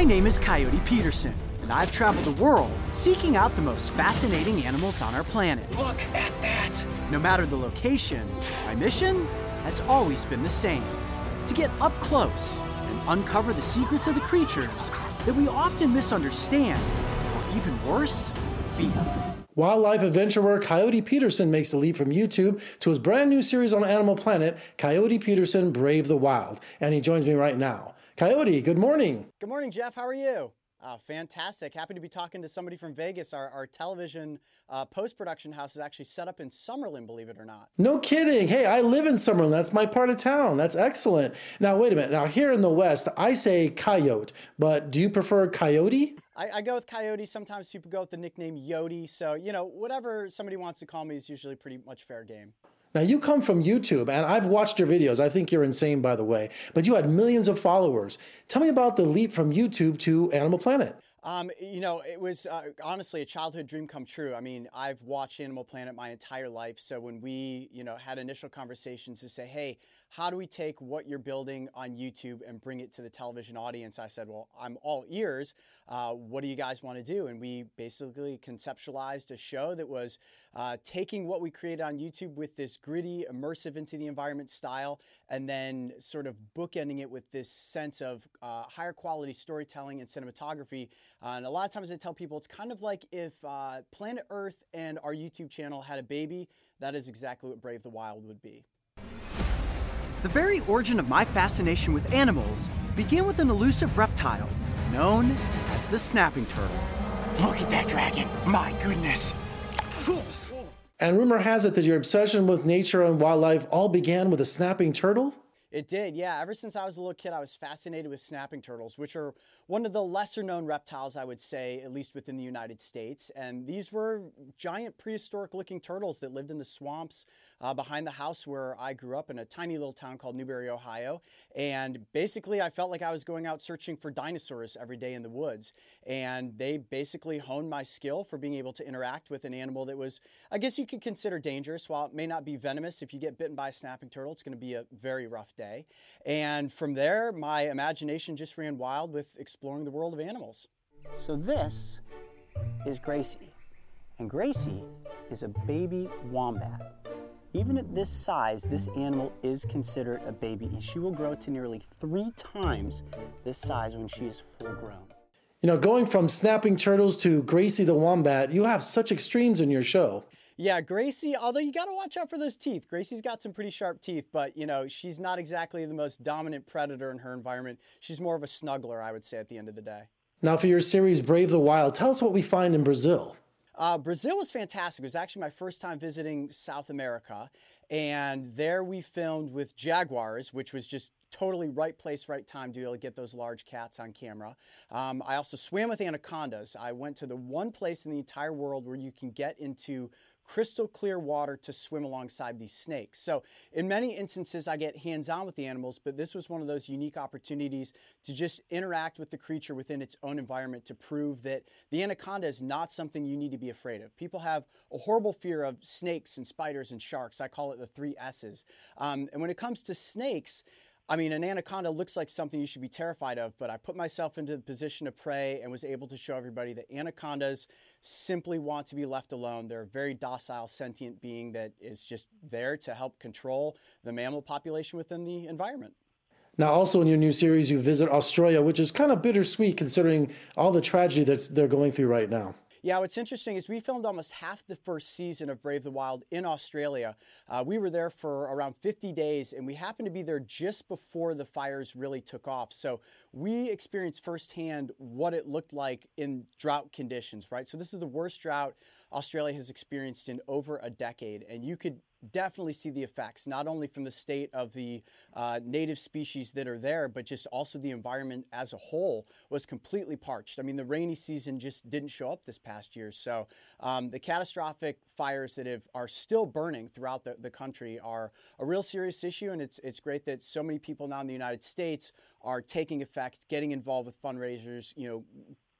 My name is Coyote Peterson, and I've traveled the world seeking out the most fascinating animals on our planet. Look at that! No matter the location, my mission has always been the same to get up close and uncover the secrets of the creatures that we often misunderstand, or even worse, fear. Wildlife adventurer Coyote Peterson makes the leap from YouTube to his brand new series on Animal Planet, Coyote Peterson Brave the Wild. And he joins me right now. Coyote, good morning. Good morning, Jeff. How are you? Oh, fantastic. Happy to be talking to somebody from Vegas. Our, our television uh, post production house is actually set up in Summerlin, believe it or not. No kidding. Hey, I live in Summerlin. That's my part of town. That's excellent. Now, wait a minute. Now, here in the West, I say coyote, but do you prefer coyote? I, I go with coyote. Sometimes people go with the nickname Yodi. So, you know, whatever somebody wants to call me is usually pretty much fair game. Now, you come from YouTube, and I've watched your videos. I think you're insane, by the way, but you had millions of followers. Tell me about the leap from YouTube to Animal Planet. Um, you know, it was uh, honestly a childhood dream come true. I mean, I've watched Animal Planet my entire life. So when we, you know, had initial conversations to say, hey, how do we take what you're building on YouTube and bring it to the television audience? I said, well, I'm all ears. Uh, what do you guys want to do? And we basically conceptualized a show that was uh, taking what we created on YouTube with this gritty, immersive into the environment style, and then sort of bookending it with this sense of uh, higher quality storytelling and cinematography. Uh, and a lot of times I tell people it's kind of like if uh, Planet Earth and our YouTube channel had a baby. That is exactly what Brave the Wild would be. The very origin of my fascination with animals began with an elusive reptile known as the snapping turtle. Look at that dragon! My goodness! And rumor has it that your obsession with nature and wildlife all began with a snapping turtle? It did, yeah. Ever since I was a little kid, I was fascinated with snapping turtles, which are one of the lesser known reptiles, I would say, at least within the United States. And these were giant prehistoric looking turtles that lived in the swamps uh, behind the house where I grew up in a tiny little town called Newbury, Ohio. And basically, I felt like I was going out searching for dinosaurs every day in the woods. And they basically honed my skill for being able to interact with an animal that was, I guess you could consider dangerous. While it may not be venomous, if you get bitten by a snapping turtle, it's going to be a very rough. And from there, my imagination just ran wild with exploring the world of animals. So this is Gracie. And Gracie is a baby wombat. Even at this size, this animal is considered a baby, and she will grow to nearly three times this size when she is full grown. You know, going from snapping turtles to Gracie the wombat, you have such extremes in your show. Yeah, Gracie, although you got to watch out for those teeth. Gracie's got some pretty sharp teeth, but you know, she's not exactly the most dominant predator in her environment. She's more of a snuggler, I would say, at the end of the day. Now, for your series Brave the Wild, tell us what we find in Brazil. Uh, Brazil was fantastic. It was actually my first time visiting South America. And there we filmed with jaguars, which was just totally right place, right time to be able to get those large cats on camera. Um, I also swam with anacondas. I went to the one place in the entire world where you can get into crystal clear water to swim alongside these snakes. So, in many instances, I get hands on with the animals, but this was one of those unique opportunities to just interact with the creature within its own environment to prove that the anaconda is not something you need to be afraid of. People have a horrible fear of snakes and spiders and sharks. I call it the three S's. Um, and when it comes to snakes, I mean, an anaconda looks like something you should be terrified of, but I put myself into the position of prey and was able to show everybody that anacondas simply want to be left alone. They're a very docile, sentient being that is just there to help control the mammal population within the environment. Now, also in your new series, you visit Australia, which is kind of bittersweet considering all the tragedy that they're going through right now. Yeah, what's interesting is we filmed almost half the first season of Brave the Wild in Australia. Uh, we were there for around 50 days, and we happened to be there just before the fires really took off. So we experienced firsthand what it looked like in drought conditions, right? So this is the worst drought Australia has experienced in over a decade, and you could definitely see the effects, not only from the state of the uh, native species that are there, but just also the environment as a whole was completely parched. I mean, the rainy season just didn't show up this past year. So um, the catastrophic fires that have, are still burning throughout the, the country are a real serious issue. And it's, it's great that so many people now in the United States are taking effect, getting involved with fundraisers, you know,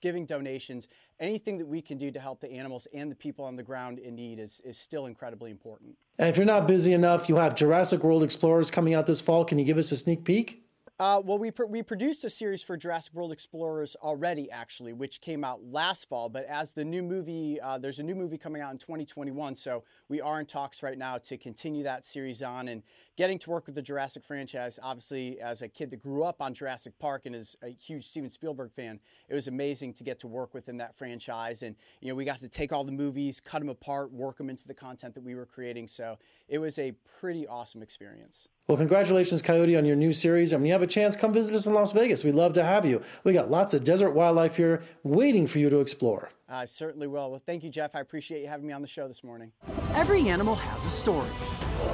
giving donations, anything that we can do to help the animals and the people on the ground in need is, is still incredibly important. And if you're not busy enough, you have Jurassic World Explorers coming out this fall. Can you give us a sneak peek? Uh, well, we, pr- we produced a series for Jurassic World Explorers already, actually, which came out last fall. But as the new movie, uh, there's a new movie coming out in 2021. So we are in talks right now to continue that series on and getting to work with the Jurassic franchise. Obviously, as a kid that grew up on Jurassic Park and is a huge Steven Spielberg fan, it was amazing to get to work within that franchise. And, you know, we got to take all the movies, cut them apart, work them into the content that we were creating. So it was a pretty awesome experience. Well, congratulations, Coyote, on your new series. And when you have a chance, come visit us in Las Vegas. We'd love to have you. We got lots of desert wildlife here waiting for you to explore. I certainly will. Well, thank you, Jeff. I appreciate you having me on the show this morning. Every animal has a story,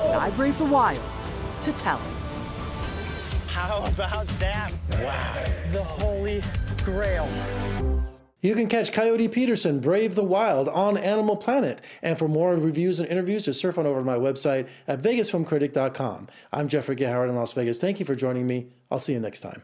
and I brave the wild to tell it. How about that? Wow. The Holy Grail. You can catch Coyote Peterson, Brave the Wild, on Animal Planet. And for more reviews and interviews, just surf on over to my website at vegasfilmcritic.com. I'm Jeffrey K. Howard in Las Vegas. Thank you for joining me. I'll see you next time.